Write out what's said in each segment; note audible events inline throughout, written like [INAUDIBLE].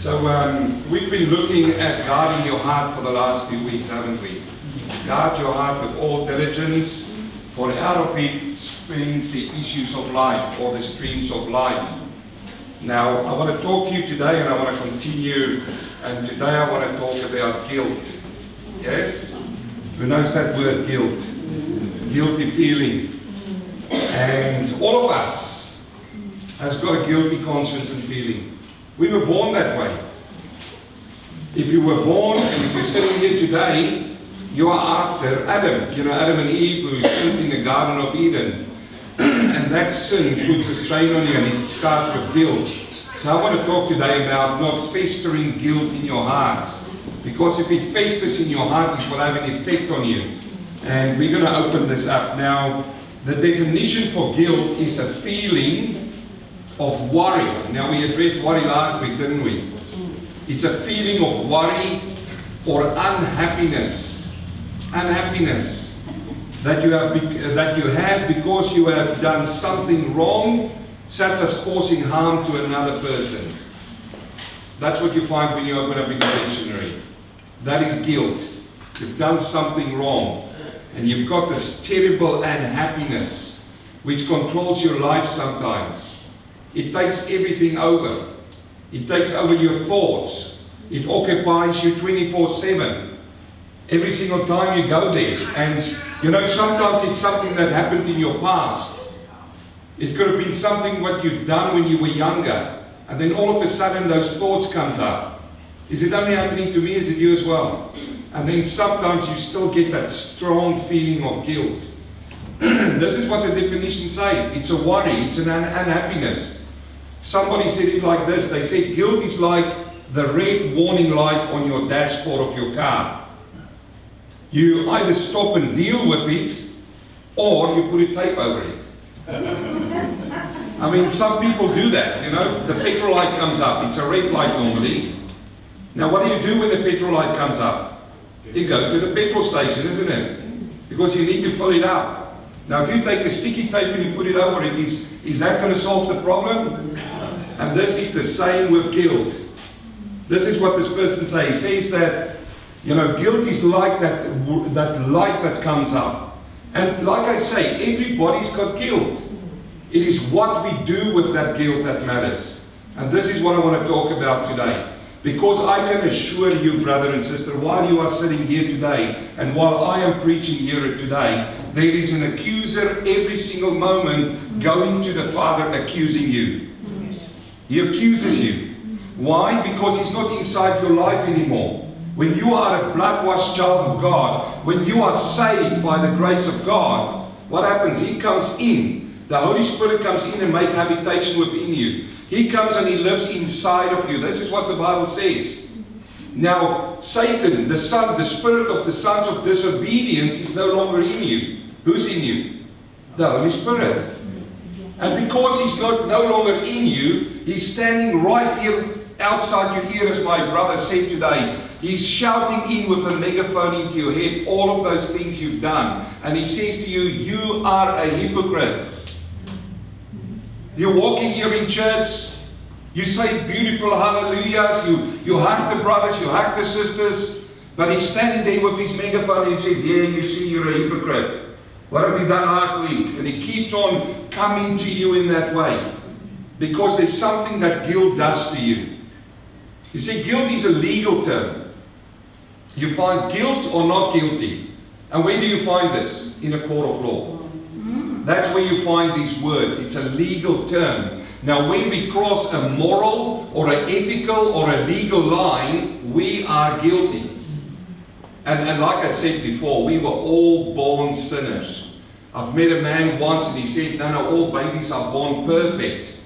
So um, we've been looking at guarding your heart for the last few weeks, haven't we? Guard your heart with all diligence, for out of it springs the issues of life or the streams of life. Now, I want to talk to you today and I want to continue. And today I want to talk about guilt. Yes? Who knows that word, guilt? Guilty feeling. And all of us has got a guilty conscience and feeling. We were born that way. If you were born and if you're sitting here today, you are after Adam. You know, Adam and Eve who sinned in the Garden of Eden. [CLEARS THROAT] and that sin puts a strain on you and it starts with guilt. So I want to talk today about not festering guilt in your heart. Because if it festers in your heart, it will have an effect on you. And we're going to open this up. Now, the definition for guilt is a feeling of worry. Now, we addressed worry last week, didn't we? It's a feeling of worry or unhappiness. Unhappiness that you have, that you have because you have done something wrong, such as causing harm to another person. That's what you find when you open up the dictionary. That is guilt. You've done something wrong. And you've got this terrible unhappiness which controls your life sometimes. It takes everything over. It takes over your thoughts. It occupies you 24 7. Every single time you go there. And you know, sometimes it's something that happened in your past. It could have been something what you've done when you were younger. And then all of a sudden those thoughts comes up. Is it only happening to me? Is it you as well? And then sometimes you still get that strong feeling of guilt. [CLEARS THROAT] this is what the definition say. It's a worry. It's an un- unhappiness. Somebody said it like this. They said guilt is like the red warning light on your dashboard of your car. You either stop and deal with it, or you put a tape over it. [LAUGHS] I mean, some people do that, you know. The petrol light comes up. It's a red light normally. Now, what do you do when the petrol light comes up? You go to the petrol station, isn't it? Because you need to fill it up. Now, if you take a sticky tape and you put it over it, is, is that going to solve the problem? And this is the same with guilt. This is what this person says. He says that, you know, guilt is like that, that light that comes up. And like I say, everybody's got guilt. It is what we do with that guilt that matters. And this is what I want to talk about today. Because I can assure you, brother and sister, while you are sitting here today and while I am preaching here today, there is an accuser every single moment going to the Father accusing you. He accuses you. Why? Because he's not inside your life anymore. When you are a blood washed child of God, when you are saved by the grace of God, what happens? He comes in. The Holy Spirit comes in and makes habitation within you. He comes and he lives inside of you. This is what the Bible says. Now, Satan, the son, the spirit of the sons of disobedience is no longer in you. Who's in you? The Holy Spirit. And because he's not no longer in you, he's standing right here outside your ear, as my brother said today. He's shouting in with a megaphone into your head all of those things you've done. And he says to you, You are a hypocrite. You're walking here in church, you say beautiful hallelujahs, you, you hug the brothers, you hug the sisters, but he's standing there with his megaphone and he says, Yeah, you see, you're a hypocrite. What have you done last week? And he keeps on coming to you in that way. Because there's something that guilt does to you. You see, guilt is a legal term. You find guilt or not guilty. And where do you find this? In a court of law. That's where you find these words. It's a legal term. Now, when we cross a moral or an ethical or a legal line, we are guilty. And, and like I said before, we were all born sinners. I've met a man once and he said, No, no, all babies are born perfect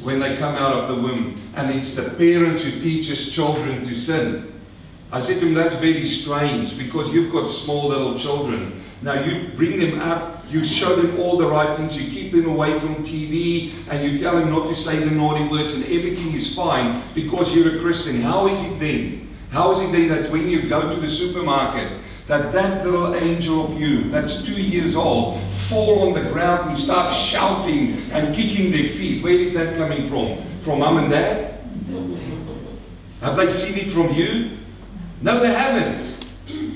when they come out of the womb. And it's the parents who teaches children to sin. I said to him, That's very strange because you've got small little children. Now you bring them up, you show them all the right things, you keep them away from TV, and you tell them not to say the naughty words, and everything is fine because you're a Christian. How is it then? How is it then that when you go to the supermarket, that that little angel of you, that's two years old, fall on the ground and start shouting and kicking their feet? Where is that coming from? From mom and dad? Have they seen it from you? No, they haven't.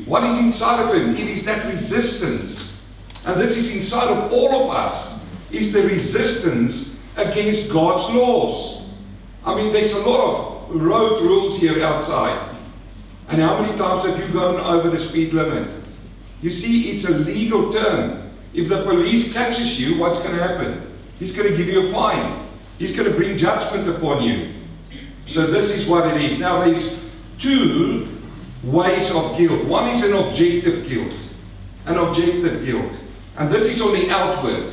What is inside of him? It is that resistance. And this is inside of all of us. Is the resistance against God's laws. I mean, there's a lot of road rules here outside. And how many times have you gone over the speed limit? You see, it's a legal term. If the police catches you, what's going to happen? He's going to give you a fine. He's going to bring judgment upon you. So this is what it is. Now there's two ways of guilt. One is an objective guilt. An objective guilt. And this is only outward.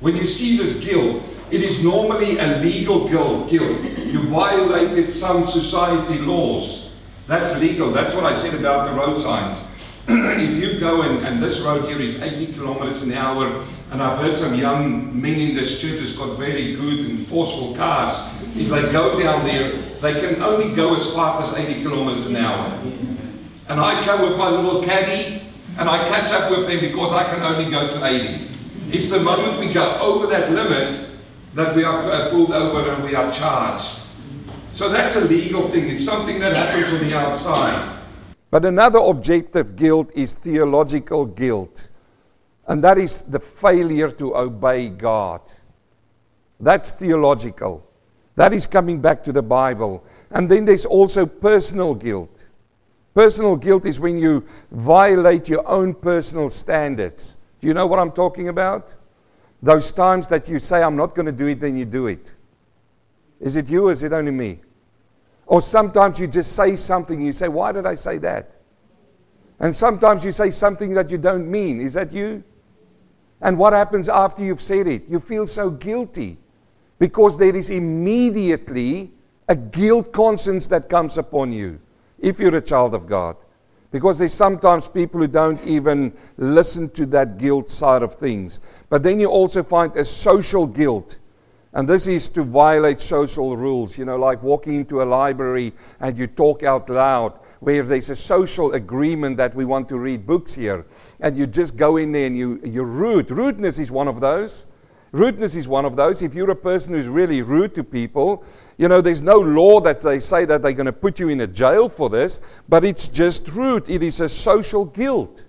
When you see this guilt, it is normally a legal guilt. You violated some society laws. That's legal. That's what I said about the road signs. [CLEARS THROAT] if you go and, and this road here is 80 kilometers an hour, and I've heard some young men in this church has got very good and forceful cars. If they go down there, they can only go as fast as 80 kilometers an hour. And I come with my little caddy, and I catch up with them because I can only go to 80. It's the moment we go over that limit that we are uh, pulled over and we are charged. So that's a legal thing. It's something that happens on the outside. But another objective guilt is theological guilt. And that is the failure to obey God. That's theological. That is coming back to the Bible. And then there's also personal guilt. Personal guilt is when you violate your own personal standards. Do you know what I'm talking about? Those times that you say, I'm not going to do it, then you do it. Is it you or is it only me? Or sometimes you just say something, you say, Why did I say that? And sometimes you say something that you don't mean. Is that you? And what happens after you've said it? You feel so guilty because there is immediately a guilt conscience that comes upon you if you're a child of God. Because there's sometimes people who don't even listen to that guilt side of things. But then you also find a social guilt. And this is to violate social rules, you know, like walking into a library and you talk out loud, where there's a social agreement that we want to read books here. And you just go in there and you, you're rude. Rudeness is one of those. Rudeness is one of those. If you're a person who's really rude to people, you know, there's no law that they say that they're going to put you in a jail for this, but it's just rude. It is a social guilt.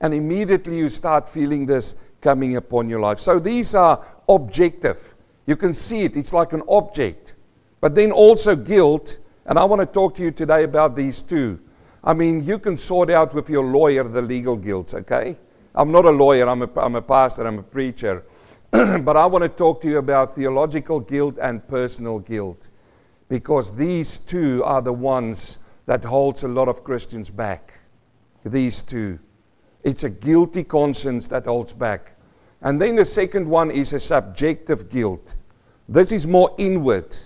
And immediately you start feeling this coming upon your life. So these are objective. You can see it, it's like an object. But then also guilt, and I want to talk to you today about these two. I mean, you can sort out with your lawyer the legal guilt, okay? I'm not a lawyer, I'm a, I'm a pastor, I'm a preacher. [CLEARS THROAT] but I want to talk to you about theological guilt and personal guilt because these two are the ones that holds a lot of Christians back. These two. It's a guilty conscience that holds back. And then the second one is a subjective guilt. This is more inward.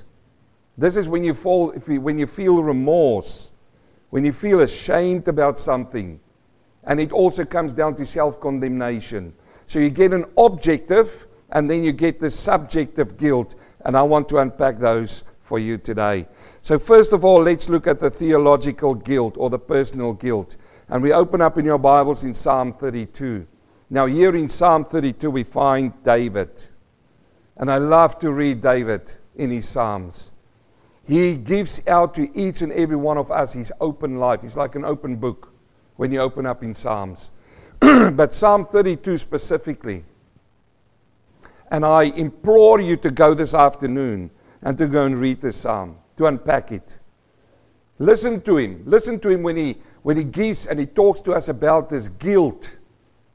This is when you fall when you feel remorse, when you feel ashamed about something. And it also comes down to self-condemnation. So you get an objective and then you get the subjective guilt. And I want to unpack those for you today. So, first of all, let's look at the theological guilt or the personal guilt. And we open up in your Bibles in Psalm 32. Now, here in Psalm 32, we find David. And I love to read David in his Psalms. He gives out to each and every one of us his open life. He's like an open book when you open up in Psalms. [CLEARS THROAT] but Psalm 32 specifically, and I implore you to go this afternoon and to go and read this psalm, to unpack it. Listen to him. Listen to him when he, when he gives and he talks to us about this guilt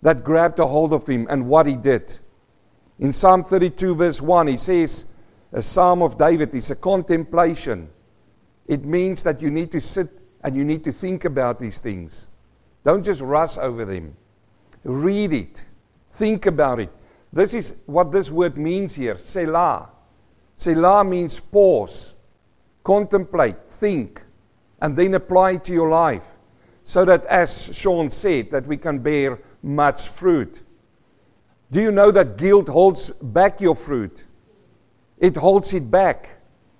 that grabbed a hold of him and what he did. In Psalm 32, verse 1, he says, A psalm of David is a contemplation. It means that you need to sit and you need to think about these things. Don't just rush over them. Read it, think about it. This is what this word means here Selah. Selah means pause, contemplate, think, and then apply to your life. So that, as Sean said, that we can bear much fruit. Do you know that guilt holds back your fruit? It holds it back.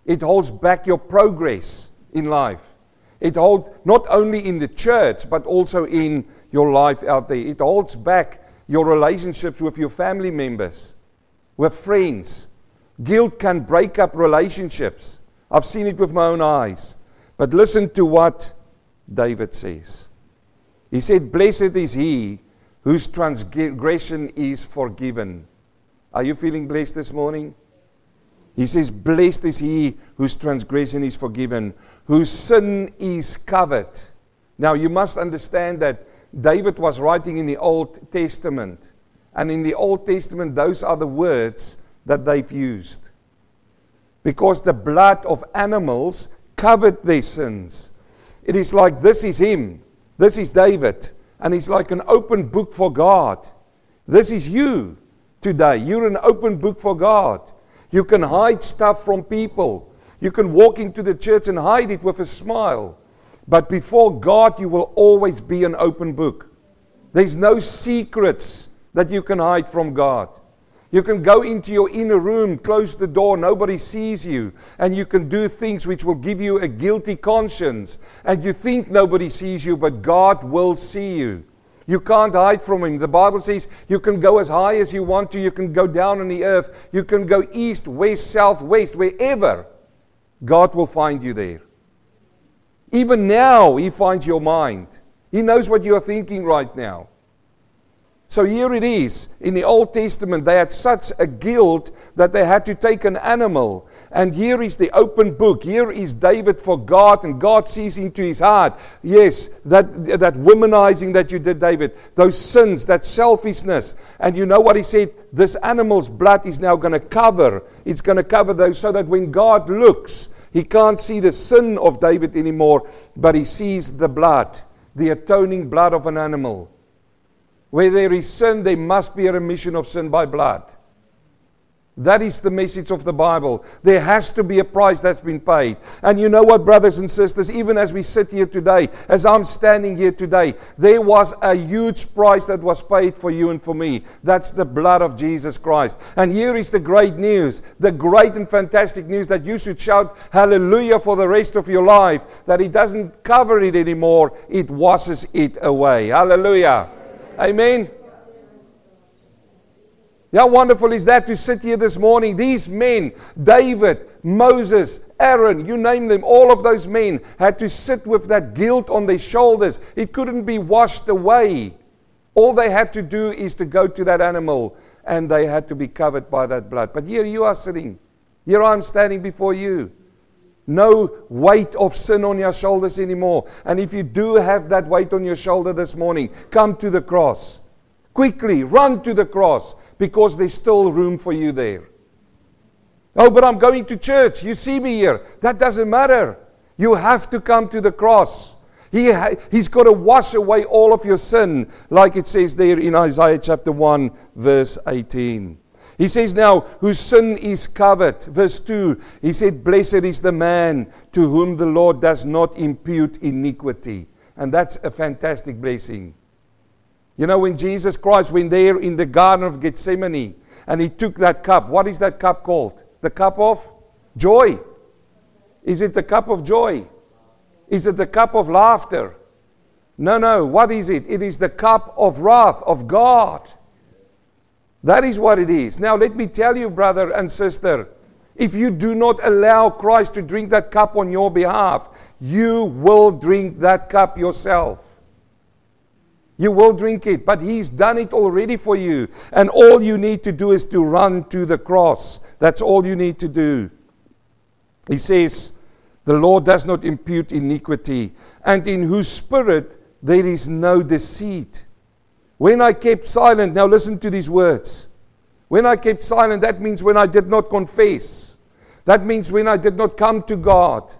It holds back your progress in life. It holds not only in the church, but also in your life out there. It holds back your relationships with your family members, with friends. Guilt can break up relationships. I've seen it with my own eyes. But listen to what David says. He said, Blessed is he whose transgression is forgiven. Are you feeling blessed this morning? He says, Blessed is he whose transgression is forgiven, whose sin is covered. Now, you must understand that David was writing in the Old Testament. And in the Old Testament, those are the words that they've used. Because the blood of animals covered their sins. It is like this is him, this is David, and he's like an open book for God. This is you today. You're an open book for God. You can hide stuff from people. You can walk into the church and hide it with a smile. But before God, you will always be an open book. There's no secrets that you can hide from God. You can go into your inner room, close the door, nobody sees you, and you can do things which will give you a guilty conscience. And you think nobody sees you, but God will see you. You can't hide from Him. The Bible says you can go as high as you want to, you can go down on the earth, you can go east, west, south, west, wherever. God will find you there. Even now, He finds your mind. He knows what you're thinking right now. So here it is. In the Old Testament, they had such a guilt that they had to take an animal. And here is the open book. Here is David for God, and God sees into his heart. Yes, that, that womanizing that you did, David, those sins, that selfishness. And you know what he said? This animal's blood is now going to cover. It's going to cover those so that when God looks, he can't see the sin of David anymore, but he sees the blood, the atoning blood of an animal. Where there is sin, there must be a remission of sin by blood. That is the message of the Bible. There has to be a price that's been paid. And you know what, brothers and sisters, even as we sit here today, as I'm standing here today, there was a huge price that was paid for you and for me. That's the blood of Jesus Christ. And here is the great news, the great and fantastic news that you should shout hallelujah for the rest of your life, that it doesn't cover it anymore, it washes it away. Hallelujah. Amen. How wonderful is that to sit here this morning? These men, David, Moses, Aaron, you name them, all of those men had to sit with that guilt on their shoulders. It couldn't be washed away. All they had to do is to go to that animal and they had to be covered by that blood. But here you are sitting. Here I'm standing before you. No weight of sin on your shoulders anymore. And if you do have that weight on your shoulder this morning, come to the cross. Quickly, run to the cross because there's still room for you there. Oh, but I'm going to church. You see me here. That doesn't matter. You have to come to the cross. He ha- he's got to wash away all of your sin, like it says there in Isaiah chapter 1, verse 18. He says now, whose sin is covered. Verse 2, he said, Blessed is the man to whom the Lord does not impute iniquity. And that's a fantastic blessing. You know, when Jesus Christ went there in the Garden of Gethsemane and he took that cup, what is that cup called? The cup of joy. Is it the cup of joy? Is it the cup of laughter? No, no. What is it? It is the cup of wrath of God. That is what it is. Now, let me tell you, brother and sister, if you do not allow Christ to drink that cup on your behalf, you will drink that cup yourself. You will drink it, but He's done it already for you. And all you need to do is to run to the cross. That's all you need to do. He says, The Lord does not impute iniquity, and in whose spirit there is no deceit. When I kept silent, now listen to these words. When I kept silent, that means when I did not confess. That means when I did not come to God.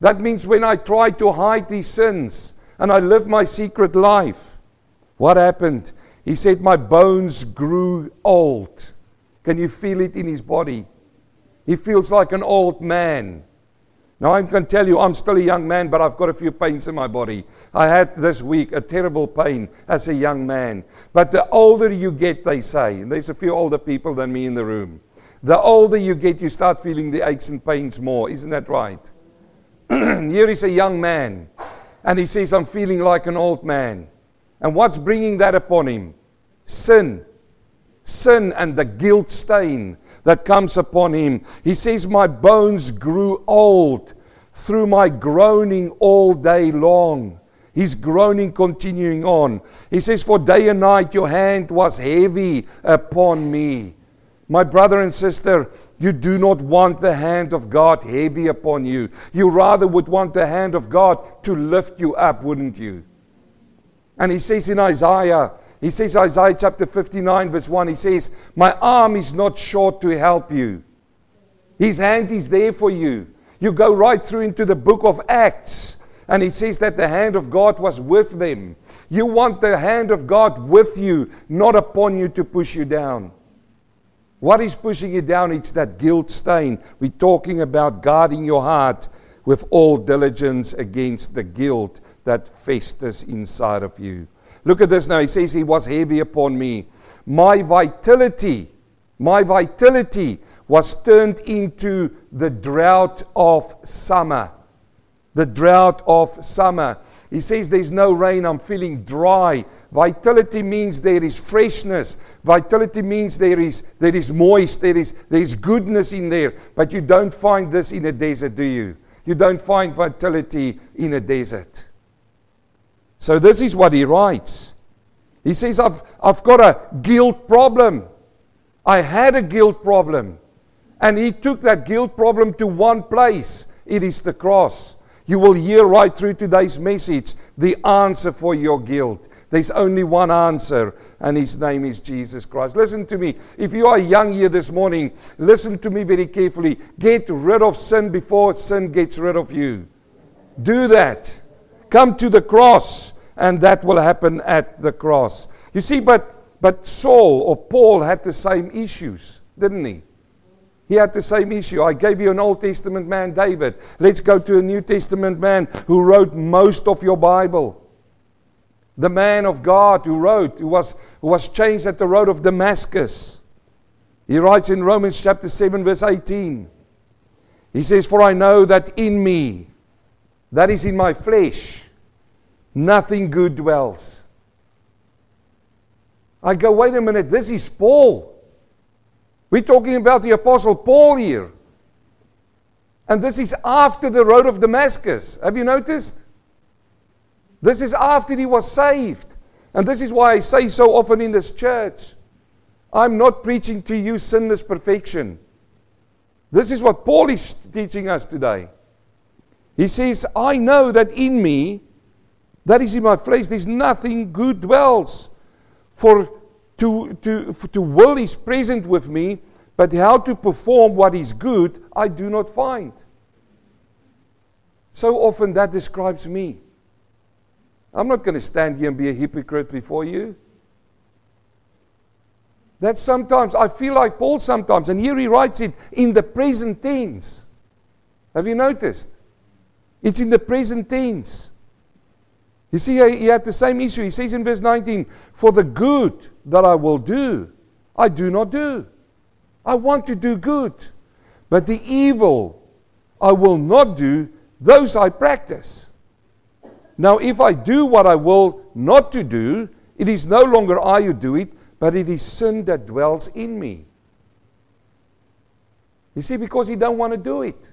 That means when I tried to hide these sins and I lived my secret life. What happened? He said, My bones grew old. Can you feel it in his body? He feels like an old man. Now, I can tell you, I'm still a young man, but I've got a few pains in my body. I had this week a terrible pain as a young man. But the older you get, they say, and there's a few older people than me in the room, the older you get, you start feeling the aches and pains more. Isn't that right? [CLEARS THROAT] Here is a young man, and he says, I'm feeling like an old man. And what's bringing that upon him? Sin. Sin and the guilt stain that comes upon him. He says, My bones grew old. through my groaning all day long. His groaning continuing on. He says, For day and night your hand was heavy upon me. My brother and sister, you do not want the hand of God heavy upon you. You rather would want the hand of God to lift you up, wouldn't you? And he says in Isaiah, he says, Isaiah chapter 59, verse 1, he says, My arm is not short to help you. His hand is there for you. You go right through into the book of Acts, and it says that the hand of God was with them. You want the hand of God with you, not upon you to push you down. What is pushing you down? It's that guilt stain. We're talking about guarding your heart with all diligence against the guilt that festers inside of you. Look at this now. He says, He was heavy upon me. My vitality, my vitality was turned into the drought of summer. The drought of summer. He says, There's no rain, I'm feeling dry. Vitality means there is freshness. Vitality means there is, there is moist, there is, there is goodness in there. But you don't find this in a desert, do you? You don't find vitality in a desert. So this is what he writes. He says, I've, I've got a guilt problem. I had a guilt problem. And he took that guilt problem to one place. It is the cross. You will hear right through today's message the answer for your guilt. There's only one answer, and his name is Jesus Christ. Listen to me. If you are young here this morning, listen to me very carefully. Get rid of sin before sin gets rid of you. Do that. Come to the cross, and that will happen at the cross. You see, but but Saul or Paul had the same issues, didn't he? He had the same issue. I gave you an Old Testament man, David. Let's go to a New Testament man who wrote most of your Bible. The man of God who wrote, who was, who was changed at the road of Damascus. He writes in Romans chapter 7, verse 18. He says, For I know that in me, that is in my flesh, nothing good dwells. I go, wait a minute, this is Paul. We're talking about the Apostle Paul here. And this is after the road of Damascus. Have you noticed? This is after he was saved. And this is why I say so often in this church I'm not preaching to you sinless perfection. This is what Paul is teaching us today. He says, I know that in me, that is in my flesh, there's nothing good dwells. For to, to, to will is present with me, but how to perform what is good, I do not find. So often that describes me. I'm not going to stand here and be a hypocrite before you. That sometimes, I feel like Paul sometimes, and here he writes it in the present tense. Have you noticed? It's in the present tense. You see, he had the same issue. He says in verse 19, For the good that I will do, I do not do. I want to do good. But the evil I will not do, those I practice. Now, if I do what I will not to do, it is no longer I who do it, but it is sin that dwells in me. You see, because he don't want to do it.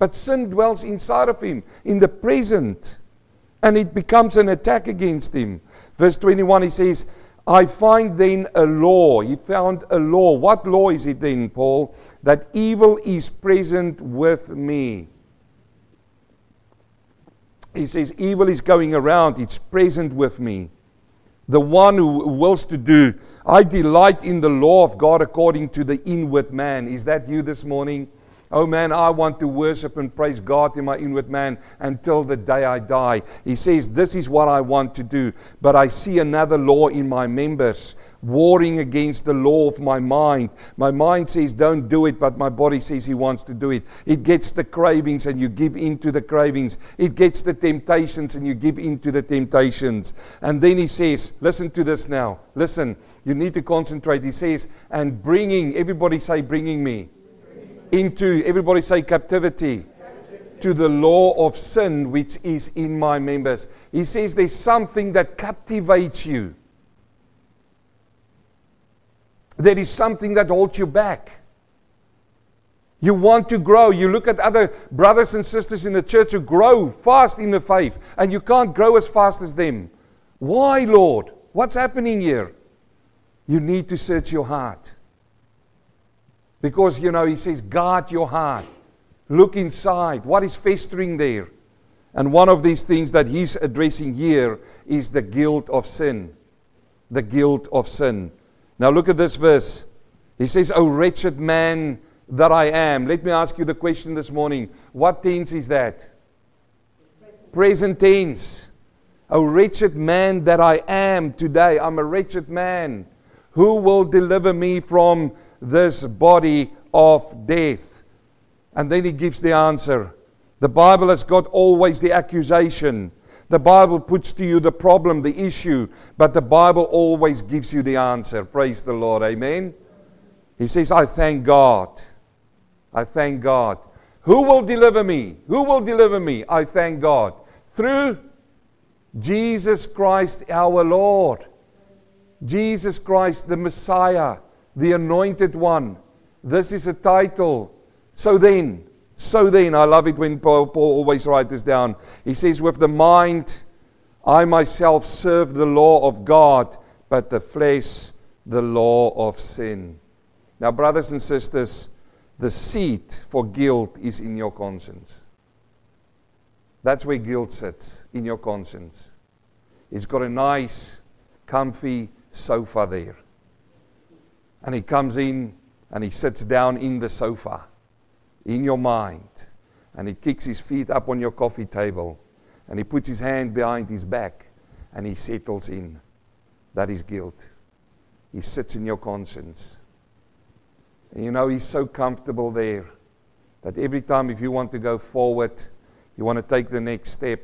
But sin dwells inside of him in the present and it becomes an attack against him. Verse 21, he says, I find then a law. He found a law. What law is it then, Paul? That evil is present with me. He says, Evil is going around, it's present with me. The one who wills to do. I delight in the law of God according to the inward man. Is that you this morning? Oh man, I want to worship and praise God in my inward man until the day I die. He says, This is what I want to do. But I see another law in my members, warring against the law of my mind. My mind says, Don't do it, but my body says he wants to do it. It gets the cravings and you give in to the cravings. It gets the temptations and you give in to the temptations. And then he says, Listen to this now. Listen, you need to concentrate. He says, And bringing, everybody say, bringing me into, everybody say, captivity. To the law of sin which is in my members. He says there's something that captivates you. There is something that holds you back. You want to grow. You look at other brothers and sisters in the church who grow fast in the faith, and you can't grow as fast as them. Why, Lord? What's happening here? You need to search your heart. Because, you know, he says, guard your heart. Look inside. What is festering there? And one of these things that he's addressing here is the guilt of sin. The guilt of sin. Now look at this verse. He says, O wretched man that I am. Let me ask you the question this morning. What tense is that? Present tense. O wretched man that I am today. I'm a wretched man. Who will deliver me from this body of death? And then he gives the answer. The Bible has got always the accusation. The Bible puts to you the problem, the issue, but the Bible always gives you the answer. Praise the Lord. Amen. He says, I thank God. I thank God. Who will deliver me? Who will deliver me? I thank God. Through Jesus Christ our Lord. Jesus Christ, the Messiah, the Anointed One. This is a title. So then, so then, I love it when Paul, Paul always writes this down. He says, With the mind, I myself serve the law of God, but the flesh, the law of sin. Now, brothers and sisters, the seat for guilt is in your conscience. That's where guilt sits, in your conscience. It's got a nice, comfy sofa there. And he comes in and he sits down in the sofa, in your mind. And he kicks his feet up on your coffee table. And he puts his hand behind his back and he settles in. That is guilt. He sits in your conscience. And you know, he's so comfortable there that every time if you want to go forward, you want to take the next step,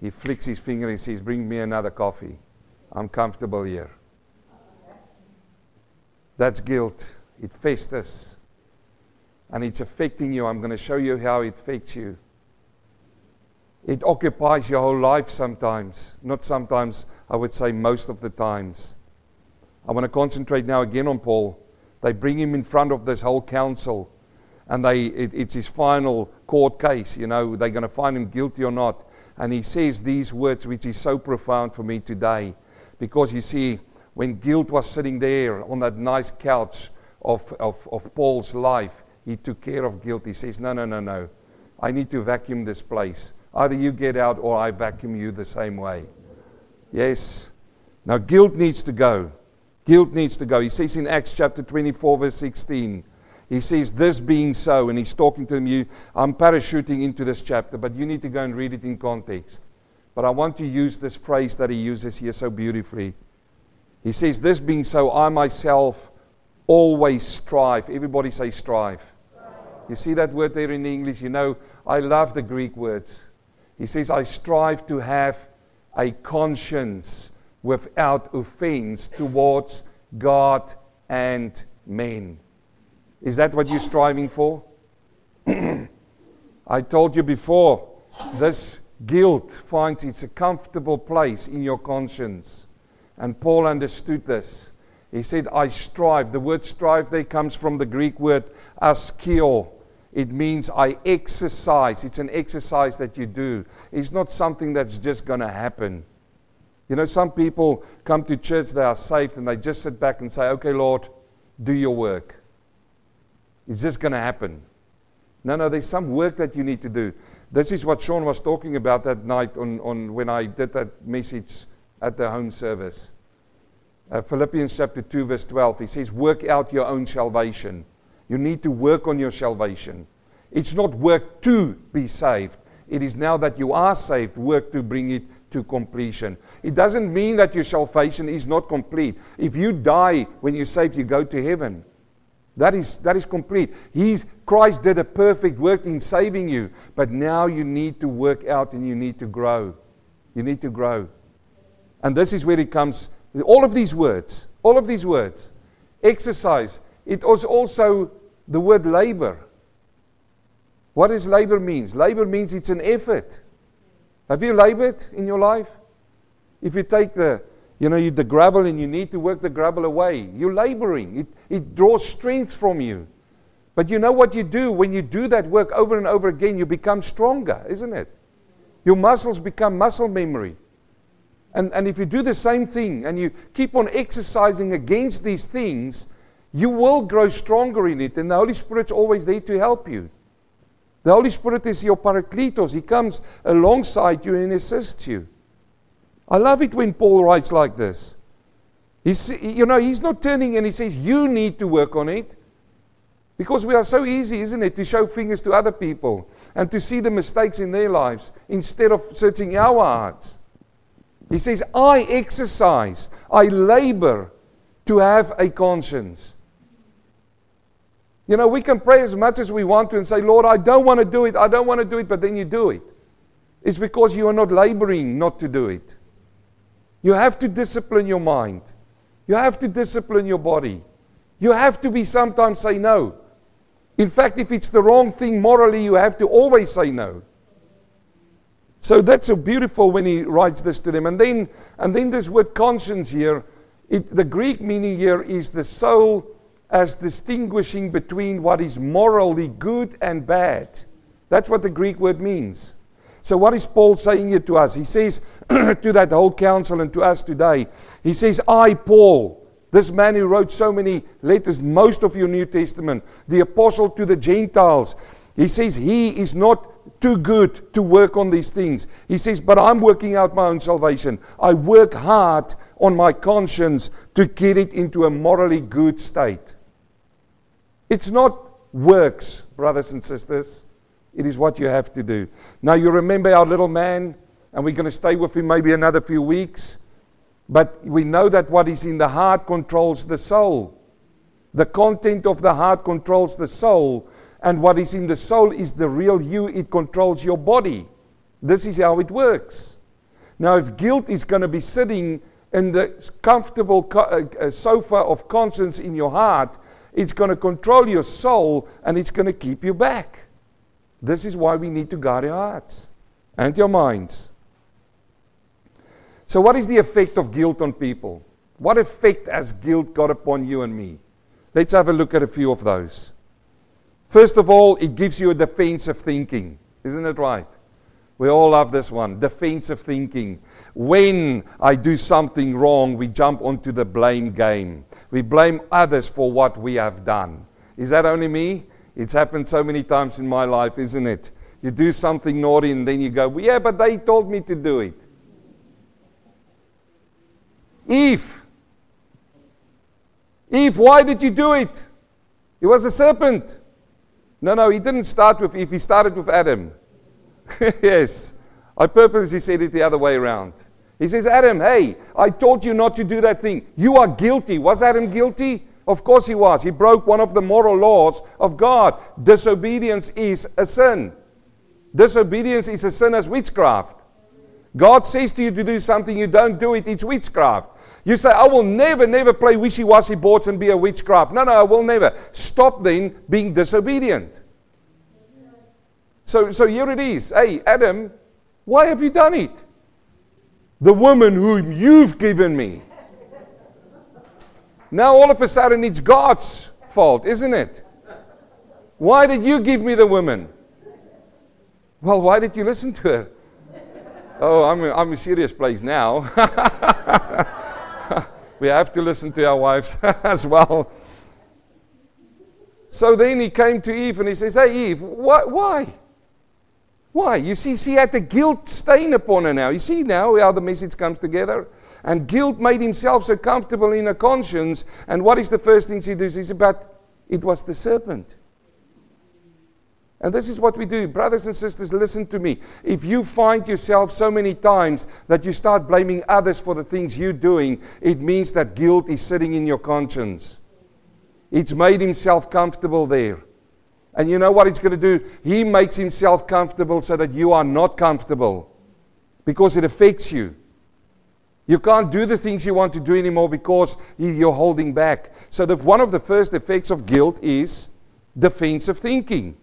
he flicks his finger and says, Bring me another coffee. I'm comfortable here. That's guilt. It festers. And it's affecting you. I'm going to show you how it affects you. It occupies your whole life sometimes. Not sometimes, I would say most of the times. I want to concentrate now again on Paul. They bring him in front of this whole council, and they, it, it's his final court case. You know, they're going to find him guilty or not. And he says these words, which is so profound for me today. Because you see, when guilt was sitting there on that nice couch of, of, of Paul's life, he took care of guilt. He says, No, no, no, no. I need to vacuum this place. Either you get out or I vacuum you the same way. Yes. Now, guilt needs to go. Guilt needs to go. He says in Acts chapter 24, verse 16, he says, This being so, and he's talking to you. I'm parachuting into this chapter, but you need to go and read it in context. But I want to use this phrase that he uses here so beautifully. He says, This being so, I myself always strive. Everybody say strive. You see that word there in English? You know, I love the Greek words. He says, I strive to have a conscience without offense towards God and men. Is that what you're striving for? [CLEARS THROAT] I told you before, this guilt finds its a comfortable place in your conscience. And Paul understood this. He said, I strive. The word strive there comes from the Greek word askio. It means I exercise. It's an exercise that you do. It's not something that's just going to happen. You know, some people come to church, they are saved, and they just sit back and say, Okay, Lord, do your work. It's just going to happen. No, no, there's some work that you need to do. This is what Sean was talking about that night on, on when I did that message at the home service. Uh, Philippians chapter 2, verse 12, he says, Work out your own salvation. You need to work on your salvation. It's not work to be saved. It is now that you are saved, work to bring it to completion. It doesn't mean that your salvation is not complete. If you die when you're saved, you go to heaven. That is, that is complete. He's, Christ did a perfect work in saving you, but now you need to work out and you need to grow. You need to grow. And this is where it comes. All of these words, all of these words, exercise. It was also the word labor. What does labor means? Labor means it's an effort. Have you labored in your life? If you take the, you know, you, the gravel and you need to work the gravel away, you're laboring. It, it draws strength from you. But you know what you do? When you do that work over and over again, you become stronger, isn't it? Your muscles become muscle memory. And, and if you do the same thing and you keep on exercising against these things, you will grow stronger in it. And the Holy Spirit's always there to help you. The Holy Spirit is your parakletos. He comes alongside you and assists you. I love it when Paul writes like this. He's, you know, he's not turning and he says, You need to work on it. Because we are so easy, isn't it, to show fingers to other people and to see the mistakes in their lives instead of searching our hearts. He says, I exercise, I labor to have a conscience. You know, we can pray as much as we want to and say, Lord, I don't want to do it, I don't want to do it, but then you do it. It's because you are not laboring not to do it. You have to discipline your mind, you have to discipline your body. You have to be sometimes say no. In fact, if it's the wrong thing morally, you have to always say no. So that's so beautiful when he writes this to them. And then, and then this word conscience here, it, the Greek meaning here is the soul as distinguishing between what is morally good and bad. That's what the Greek word means. So, what is Paul saying here to us? He says [CLEARS THROAT] to that whole council and to us today, he says, I, Paul, this man who wrote so many letters, most of your New Testament, the apostle to the Gentiles, he says he is not too good to work on these things. He says, but I'm working out my own salvation. I work hard on my conscience to get it into a morally good state. It's not works, brothers and sisters. It is what you have to do. Now, you remember our little man, and we're going to stay with him maybe another few weeks. But we know that what is in the heart controls the soul. The content of the heart controls the soul. And what is in the soul is the real you. It controls your body. This is how it works. Now, if guilt is going to be sitting in the comfortable co- uh, uh, sofa of conscience in your heart, it's going to control your soul and it's going to keep you back. This is why we need to guard our hearts and your minds. So, what is the effect of guilt on people? What effect has guilt got upon you and me? Let's have a look at a few of those. First of all, it gives you a defensive thinking. Isn't it right? We all love this one defensive thinking. When I do something wrong, we jump onto the blame game. We blame others for what we have done. Is that only me? It's happened so many times in my life, isn't it? You do something naughty and then you go, well, Yeah, but they told me to do it. Eve. Eve, why did you do it? It was a serpent. No, no, he didn't start with Eve, he started with Adam. [LAUGHS] yes. I purposely said it the other way around. He says, Adam, hey, I told you not to do that thing. You are guilty. Was Adam guilty? Of course he was. He broke one of the moral laws of God. Disobedience is a sin. Disobedience is a sin as witchcraft. God says to you to do something, you don't do it, it's witchcraft. You say, I will never, never play Ouija boards and be a witchcraft. No, no, I will never. Stop then being disobedient. So, so here it is. Hey, Adam, why have you done it? The woman whom you've given me. Now all of a sudden it's God's fault, isn't it? Why did you give me the woman? Well, why did you listen to her? Oh, I'm I'm a serious place now. [LAUGHS] we have to listen to our wives [LAUGHS] as well. So then he came to Eve and he says, Hey, Eve, why? Why? Why? You see, she had the guilt stain upon her now. You see now how the message comes together? And guilt made himself so comfortable in her conscience. And what is the first thing she does? Is about it was the serpent. And this is what we do. Brothers and sisters, listen to me. If you find yourself so many times that you start blaming others for the things you're doing, it means that guilt is sitting in your conscience. It's made himself comfortable there. And you know what he's going to do? He makes himself comfortable so that you are not comfortable because it affects you. You can't do the things you want to do anymore because you're holding back. So, the, one of the first effects of guilt is defensive thinking.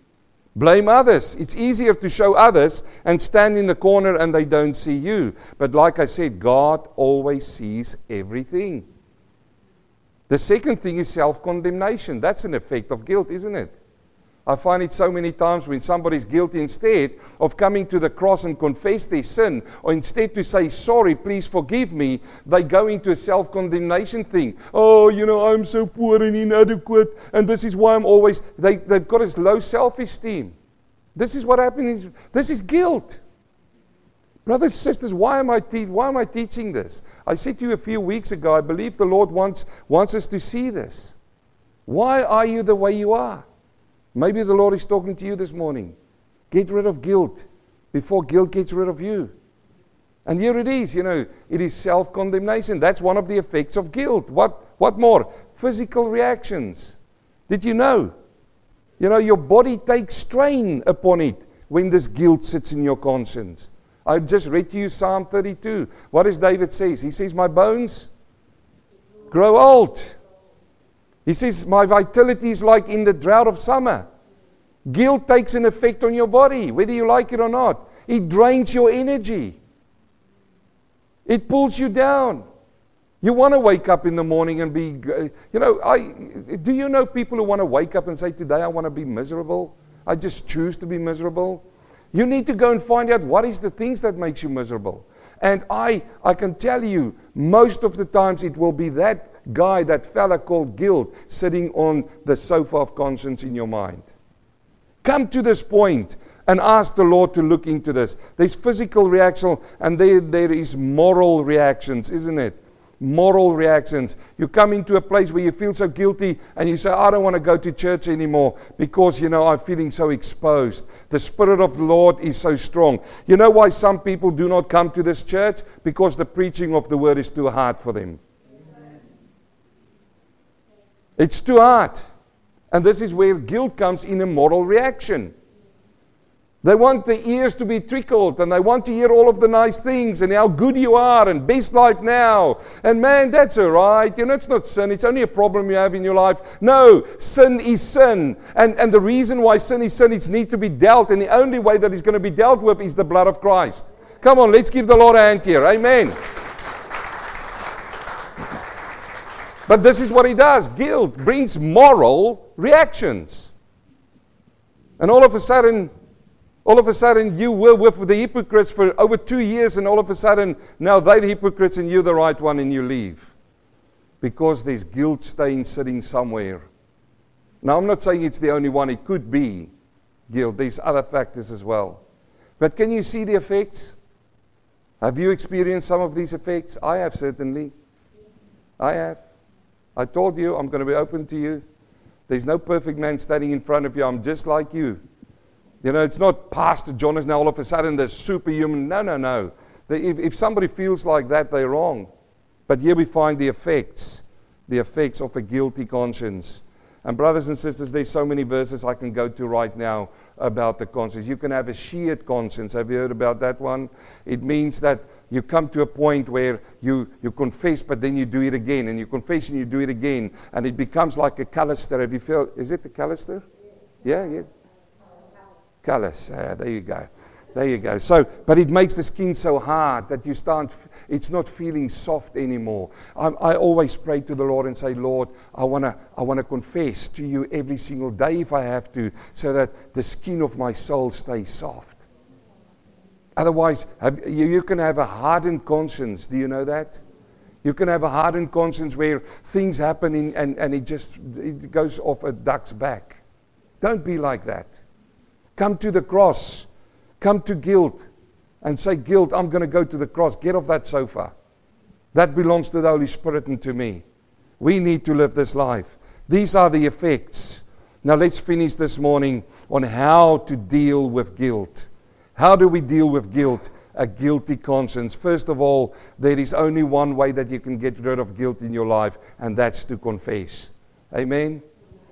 Blame others. It's easier to show others and stand in the corner and they don't see you. But like I said, God always sees everything. The second thing is self condemnation. That's an effect of guilt, isn't it? I find it so many times when somebody's guilty, instead of coming to the cross and confess their sin, or instead to say, Sorry, please forgive me, they go into a self condemnation thing. Oh, you know, I'm so poor and inadequate, and this is why I'm always. They, they've got this low self esteem. This is what happens. This is guilt. Brothers and sisters, why am, I te- why am I teaching this? I said to you a few weeks ago, I believe the Lord wants, wants us to see this. Why are you the way you are? Maybe the Lord is talking to you this morning. Get rid of guilt before guilt gets rid of you. And here it is, you know, it is self condemnation. That's one of the effects of guilt. What, what more? Physical reactions. Did you know? You know, your body takes strain upon it when this guilt sits in your conscience. I just read to you Psalm 32. What does David says? He says, My bones grow old. He says, My vitality is like in the drought of summer. Guilt takes an effect on your body, whether you like it or not. It drains your energy, it pulls you down. You want to wake up in the morning and be, you know, I, do you know people who want to wake up and say, Today I want to be miserable? I just choose to be miserable. You need to go and find out what is the things that makes you miserable. And I, I can tell you, most of the times it will be that guy, that fella called guilt, sitting on the sofa of conscience in your mind. Come to this point and ask the Lord to look into this. There's physical reaction and there, there is moral reactions, isn't it? Moral reactions. You come into a place where you feel so guilty and you say, I don't want to go to church anymore because, you know, I'm feeling so exposed. The Spirit of the Lord is so strong. You know why some people do not come to this church? Because the preaching of the word is too hard for them. It's too hard. And this is where guilt comes in a moral reaction. They want the ears to be trickled and they want to hear all of the nice things and how good you are and best life now. And man, that's all right. You know, it's not sin. It's only a problem you have in your life. No, sin is sin. And, and the reason why sin is sin, it needs to be dealt. And the only way that it's going to be dealt with is the blood of Christ. Come on, let's give the Lord a hand here. Amen. But this is what he does guilt brings moral reactions. And all of a sudden, all of a sudden, you were with the hypocrites for over two years, and all of a sudden, now they're hypocrites and you're the right one, and you leave. Because there's guilt stain sitting somewhere. Now, I'm not saying it's the only one, it could be guilt. There's other factors as well. But can you see the effects? Have you experienced some of these effects? I have certainly. I have. I told you I'm going to be open to you. There's no perfect man standing in front of you. I'm just like you. You know, it's not Pastor John is now all of a sudden there's superhuman. No, no, no. If, if somebody feels like that, they're wrong. But here we find the effects, the effects of a guilty conscience. And brothers and sisters, there's so many verses I can go to right now about the conscience. You can have a sheared conscience. Have you heard about that one? It means that you come to a point where you, you confess, but then you do it again, and you confess and you do it again, and it becomes like a callus. Have you felt? Is it a callus? Yeah, yeah. Callus. There you go. There you go. So, but it makes the skin so hard that you start, it's not feeling soft anymore. I, I always pray to the Lord and say, Lord, I want to I wanna confess to you every single day if I have to, so that the skin of my soul stays soft. Otherwise, have, you, you can have a hardened conscience. Do you know that? You can have a hardened conscience where things happen in, and, and it just it goes off a duck's back. Don't be like that. Come to the cross. Come to guilt and say, Guilt, I'm going to go to the cross. Get off that sofa. That belongs to the Holy Spirit and to me. We need to live this life. These are the effects. Now let's finish this morning on how to deal with guilt. How do we deal with guilt? A guilty conscience. First of all, there is only one way that you can get rid of guilt in your life, and that's to confess. Amen?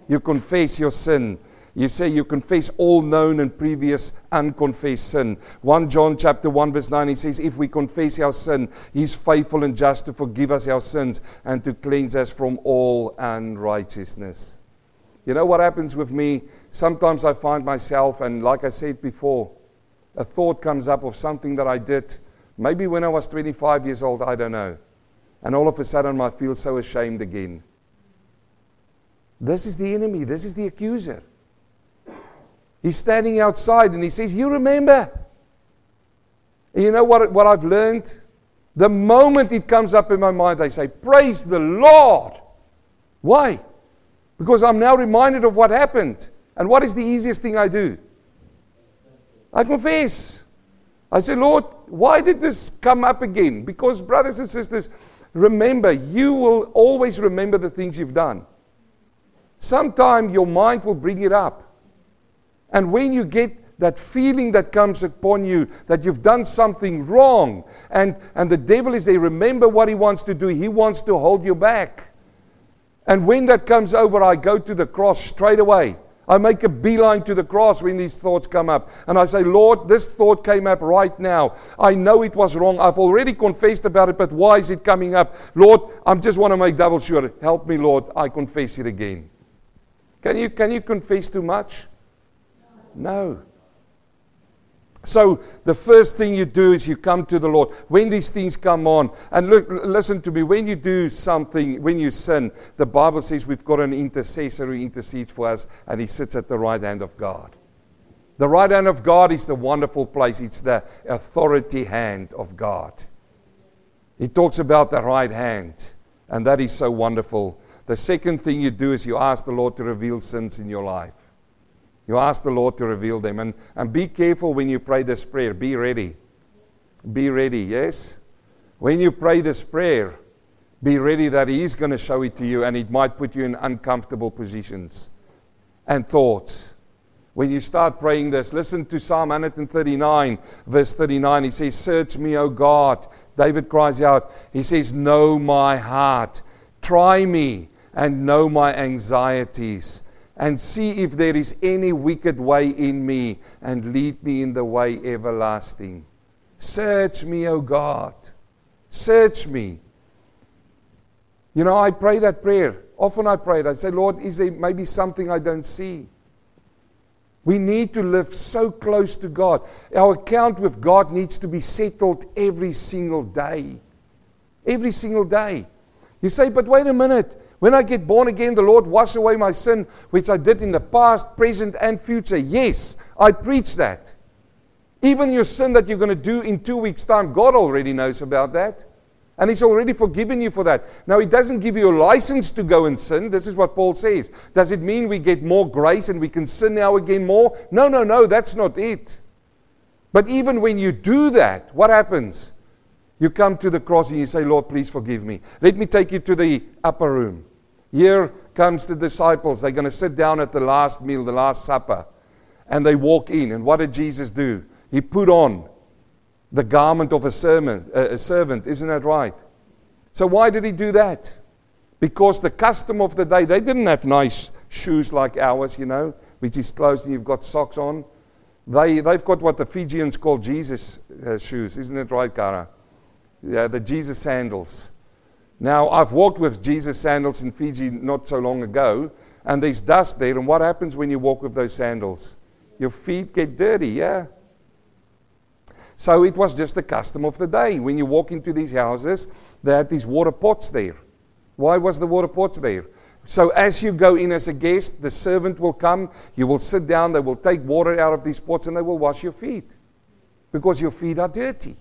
You confess your sin. You say you confess all known and previous unconfessed sin. 1 John chapter 1 verse 9 he says if we confess our sin he's faithful and just to forgive us our sins and to cleanse us from all unrighteousness. You know what happens with me? Sometimes I find myself and like I said before a thought comes up of something that I did maybe when I was 25 years old, I don't know. And all of a sudden I feel so ashamed again. This is the enemy, this is the accuser. He's standing outside and he says, You remember? And you know what, what I've learned? The moment it comes up in my mind, I say, Praise the Lord. Why? Because I'm now reminded of what happened. And what is the easiest thing I do? I confess. I say, Lord, why did this come up again? Because, brothers and sisters, remember, you will always remember the things you've done. Sometime your mind will bring it up. And when you get that feeling that comes upon you that you've done something wrong, and, and the devil is there, remember what he wants to do. He wants to hold you back. And when that comes over, I go to the cross straight away. I make a beeline to the cross when these thoughts come up. And I say, Lord, this thought came up right now. I know it was wrong. I've already confessed about it, but why is it coming up? Lord, I just want to make double sure. Help me, Lord. I confess it again. Can you, can you confess too much? No. So the first thing you do is you come to the Lord. When these things come on, and look, listen to me, when you do something, when you sin, the Bible says we've got an intercessor who intercedes for us, and he sits at the right hand of God. The right hand of God is the wonderful place, it's the authority hand of God. He talks about the right hand, and that is so wonderful. The second thing you do is you ask the Lord to reveal sins in your life. You ask the Lord to reveal them. And, and be careful when you pray this prayer. Be ready. Be ready, yes? When you pray this prayer, be ready that He is going to show it to you and it might put you in uncomfortable positions and thoughts. When you start praying this, listen to Psalm 139, verse 39. He says, Search me, O God. David cries out, He says, Know my heart. Try me and know my anxieties and see if there is any wicked way in me, and lead me in the way everlasting. Search me, O God. Search me. You know, I pray that prayer. Often I pray it. I say, Lord, is there maybe something I don't see? We need to live so close to God. Our account with God needs to be settled every single day. Every single day. You say, but wait a minute. When I get born again, the Lord wash away my sin, which I did in the past, present, and future. Yes, I preach that. Even your sin that you're going to do in two weeks' time, God already knows about that. And He's already forgiven you for that. Now, He doesn't give you a license to go and sin. This is what Paul says. Does it mean we get more grace and we can sin now again more? No, no, no, that's not it. But even when you do that, what happens? You come to the cross and you say, Lord, please forgive me. Let me take you to the upper room. Here comes the disciples. They're going to sit down at the last meal, the last supper. And they walk in. And what did Jesus do? He put on the garment of a servant, a servant. Isn't that right? So why did he do that? Because the custom of the day, they didn't have nice shoes like ours, you know, which is closed and you've got socks on. They, they've got what the Fijians call Jesus uh, shoes. Isn't it right, Cara? Yeah, the Jesus sandals. Now, I've walked with Jesus sandals in Fiji not so long ago, and there's dust there. And what happens when you walk with those sandals? Your feet get dirty, yeah? So it was just the custom of the day. When you walk into these houses, they had these water pots there. Why was the water pots there? So as you go in as a guest, the servant will come, you will sit down, they will take water out of these pots and they will wash your feet. Because your feet are dirty.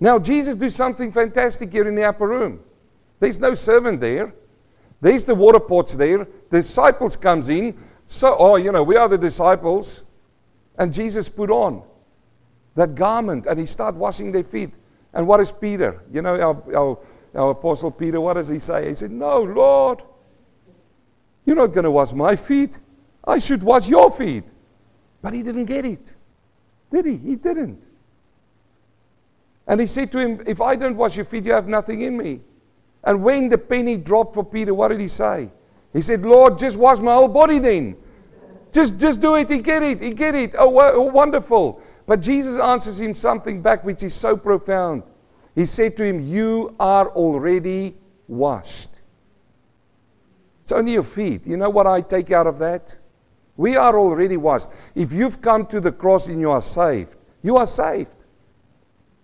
Now, Jesus do something fantastic here in the upper room. There's no servant there. There's the water pots there. The disciples comes in. So, oh, you know, we are the disciples. And Jesus put on that garment and he start washing their feet. And what is Peter? You know, our, our, our apostle Peter, what does he say? He said, No, Lord, you're not going to wash my feet. I should wash your feet. But he didn't get it. Did he? He didn't. And he said to him, If I don't wash your feet, you have nothing in me. And when the penny dropped for Peter, what did he say? He said, Lord, just wash my whole body then. Just, just do it. He get it. He get it. Oh, oh, wonderful. But Jesus answers him something back which is so profound. He said to him, You are already washed. It's only your feet. You know what I take out of that? We are already washed. If you've come to the cross and you are saved, you are saved.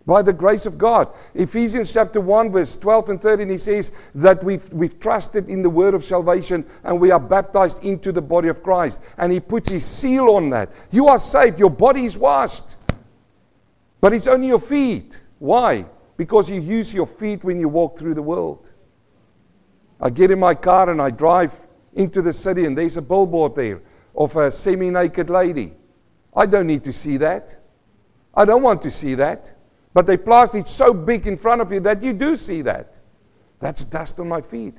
By the grace of God. Ephesians chapter 1, verse 12 and 13, he says that we've, we've trusted in the word of salvation and we are baptized into the body of Christ. And he puts his seal on that. You are saved, your body is washed. But it's only your feet. Why? Because you use your feet when you walk through the world. I get in my car and I drive into the city, and there's a billboard there of a semi naked lady. I don't need to see that. I don't want to see that. But they plaster it so big in front of you that you do see that. That's dust on my feet.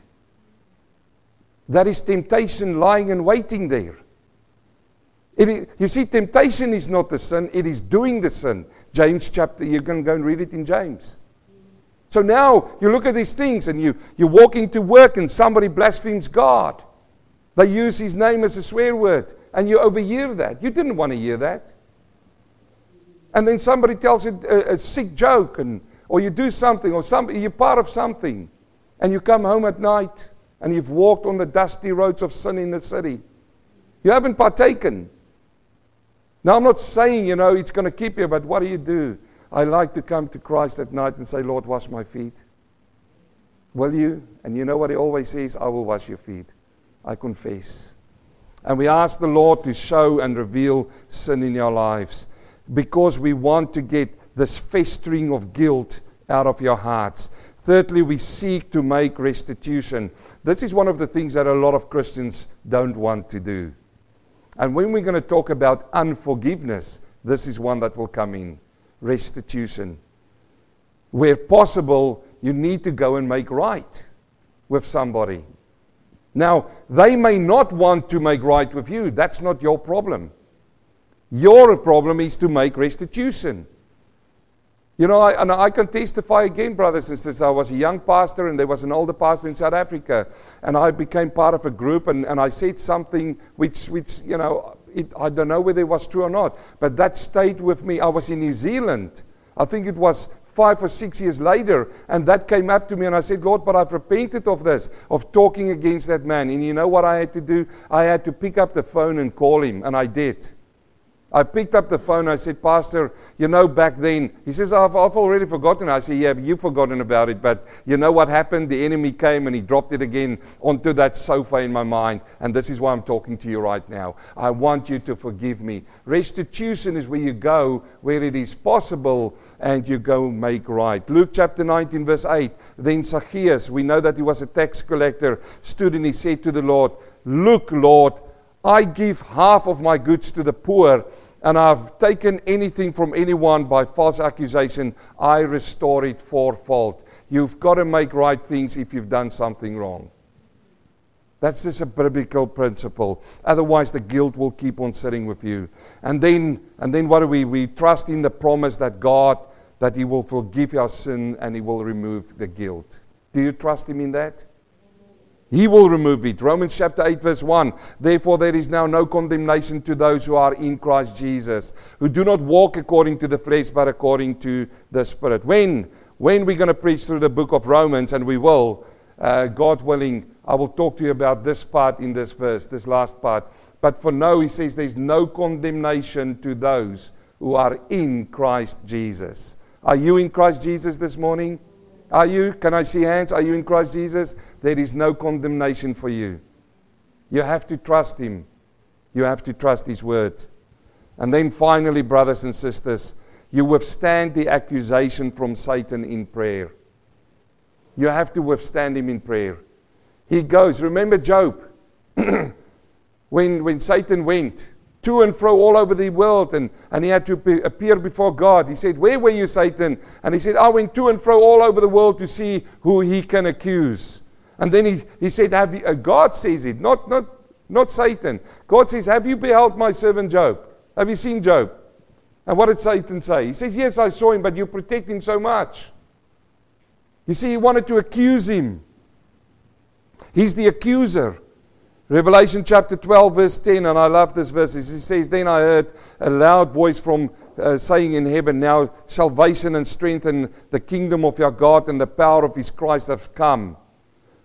That is temptation lying and waiting there. You see, temptation is not the sin, it is doing the sin. James chapter, you can go and read it in James. So now you look at these things and you, you walk into work and somebody blasphemes God. They use his name as a swear word and you overhear that. You didn't want to hear that. And then somebody tells you a, a sick joke and, or you do something or some, you're part of something and you come home at night and you've walked on the dusty roads of sin in the city. You haven't partaken. Now, I'm not saying, you know, it's going to keep you, but what do you do? I like to come to Christ at night and say, Lord, wash my feet. Will you? And you know what he always says? I will wash your feet. I confess. And we ask the Lord to show and reveal sin in your lives because we want to get this festering of guilt out of your hearts. Thirdly, we seek to make restitution. This is one of the things that a lot of Christians don't want to do. And when we're going to talk about unforgiveness, this is one that will come in restitution. Where possible, you need to go and make right with somebody. Now, they may not want to make right with you. That's not your problem. Your problem is to make restitution. You know, I, and I can testify again, brothers and sisters. I was a young pastor, and there was an older pastor in South Africa, and I became part of a group, and, and I said something which, which you know, it, I don't know whether it was true or not, but that stayed with me. I was in New Zealand. I think it was five or six years later, and that came up to me, and I said, Lord, but I've repented of this, of talking against that man. And you know what I had to do? I had to pick up the phone and call him, and I did. I picked up the phone. I said, Pastor, you know, back then, he says, I've, I've already forgotten. I said, Yeah, you've forgotten about it. But you know what happened? The enemy came and he dropped it again onto that sofa in my mind. And this is why I'm talking to you right now. I want you to forgive me. Restitution is where you go where it is possible and you go make right. Luke chapter 19, verse 8. Then Zacchaeus, we know that he was a tax collector, stood and he said to the Lord, Look, Lord, I give half of my goods to the poor and I've taken anything from anyone by false accusation, I restore it fourfold. You've got to make right things if you've done something wrong. That's just a biblical principle. Otherwise, the guilt will keep on sitting with you. And then, and then what do we? We trust in the promise that God, that He will forgive our sin and He will remove the guilt. Do you trust Him in that? He will remove it. Romans chapter 8, verse 1. Therefore, there is now no condemnation to those who are in Christ Jesus, who do not walk according to the flesh, but according to the Spirit. When? When we're going to preach through the book of Romans, and we will, uh, God willing, I will talk to you about this part in this verse, this last part. But for now, he says there's no condemnation to those who are in Christ Jesus. Are you in Christ Jesus this morning? Are you? Can I see hands? Are you in Christ Jesus? There is no condemnation for you. You have to trust Him. You have to trust His word. And then finally, brothers and sisters, you withstand the accusation from Satan in prayer. You have to withstand him in prayer. He goes, remember Job, [CLEARS THROAT] when, when Satan went, to and fro all over the world, and, and he had to be, appear before God. He said, Where were you, Satan? And he said, I went to and fro all over the world to see who he can accuse. And then he, he said, Have you, uh, God says it, not, not, not Satan. God says, Have you beheld my servant Job? Have you seen Job? And what did Satan say? He says, Yes, I saw him, but you protect him so much. You see, he wanted to accuse him. He's the accuser. Revelation chapter 12, verse 10, and I love this verse. He says, Then I heard a loud voice from uh, saying in heaven, Now salvation and strength and the kingdom of your God and the power of his Christ have come.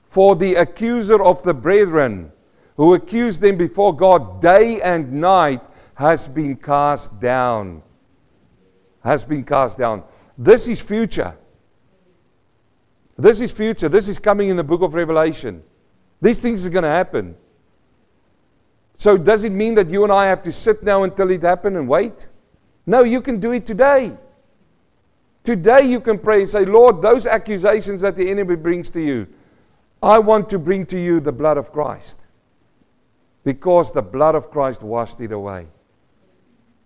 For the accuser of the brethren, who accused them before God day and night, has been cast down. Has been cast down. This is future. This is future. This is coming in the book of Revelation. These things are going to happen. So, does it mean that you and I have to sit now until it happens and wait? No, you can do it today. Today, you can pray and say, Lord, those accusations that the enemy brings to you, I want to bring to you the blood of Christ. Because the blood of Christ washed it away.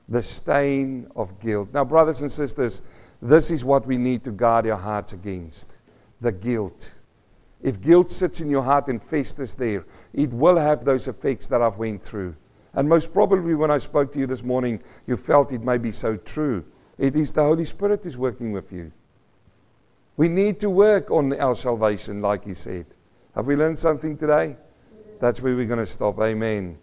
The stain of guilt. Now, brothers and sisters, this is what we need to guard our hearts against the guilt. If guilt sits in your heart and festers there, it will have those effects that I've went through. And most probably when I spoke to you this morning, you felt it may be so true. It is the Holy Spirit is working with you. We need to work on our salvation, like he said. Have we learned something today? That's where we're going to stop. Amen.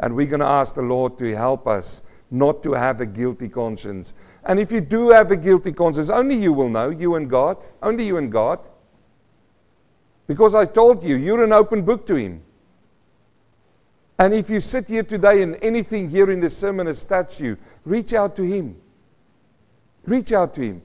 And we're going to ask the Lord to help us not to have a guilty conscience. And if you do have a guilty conscience, only you will know, you and God. Only you and God. Because I told you, you're an open book to Him. And if you sit here today and anything here in the sermon has touched you, reach out to Him. Reach out to Him.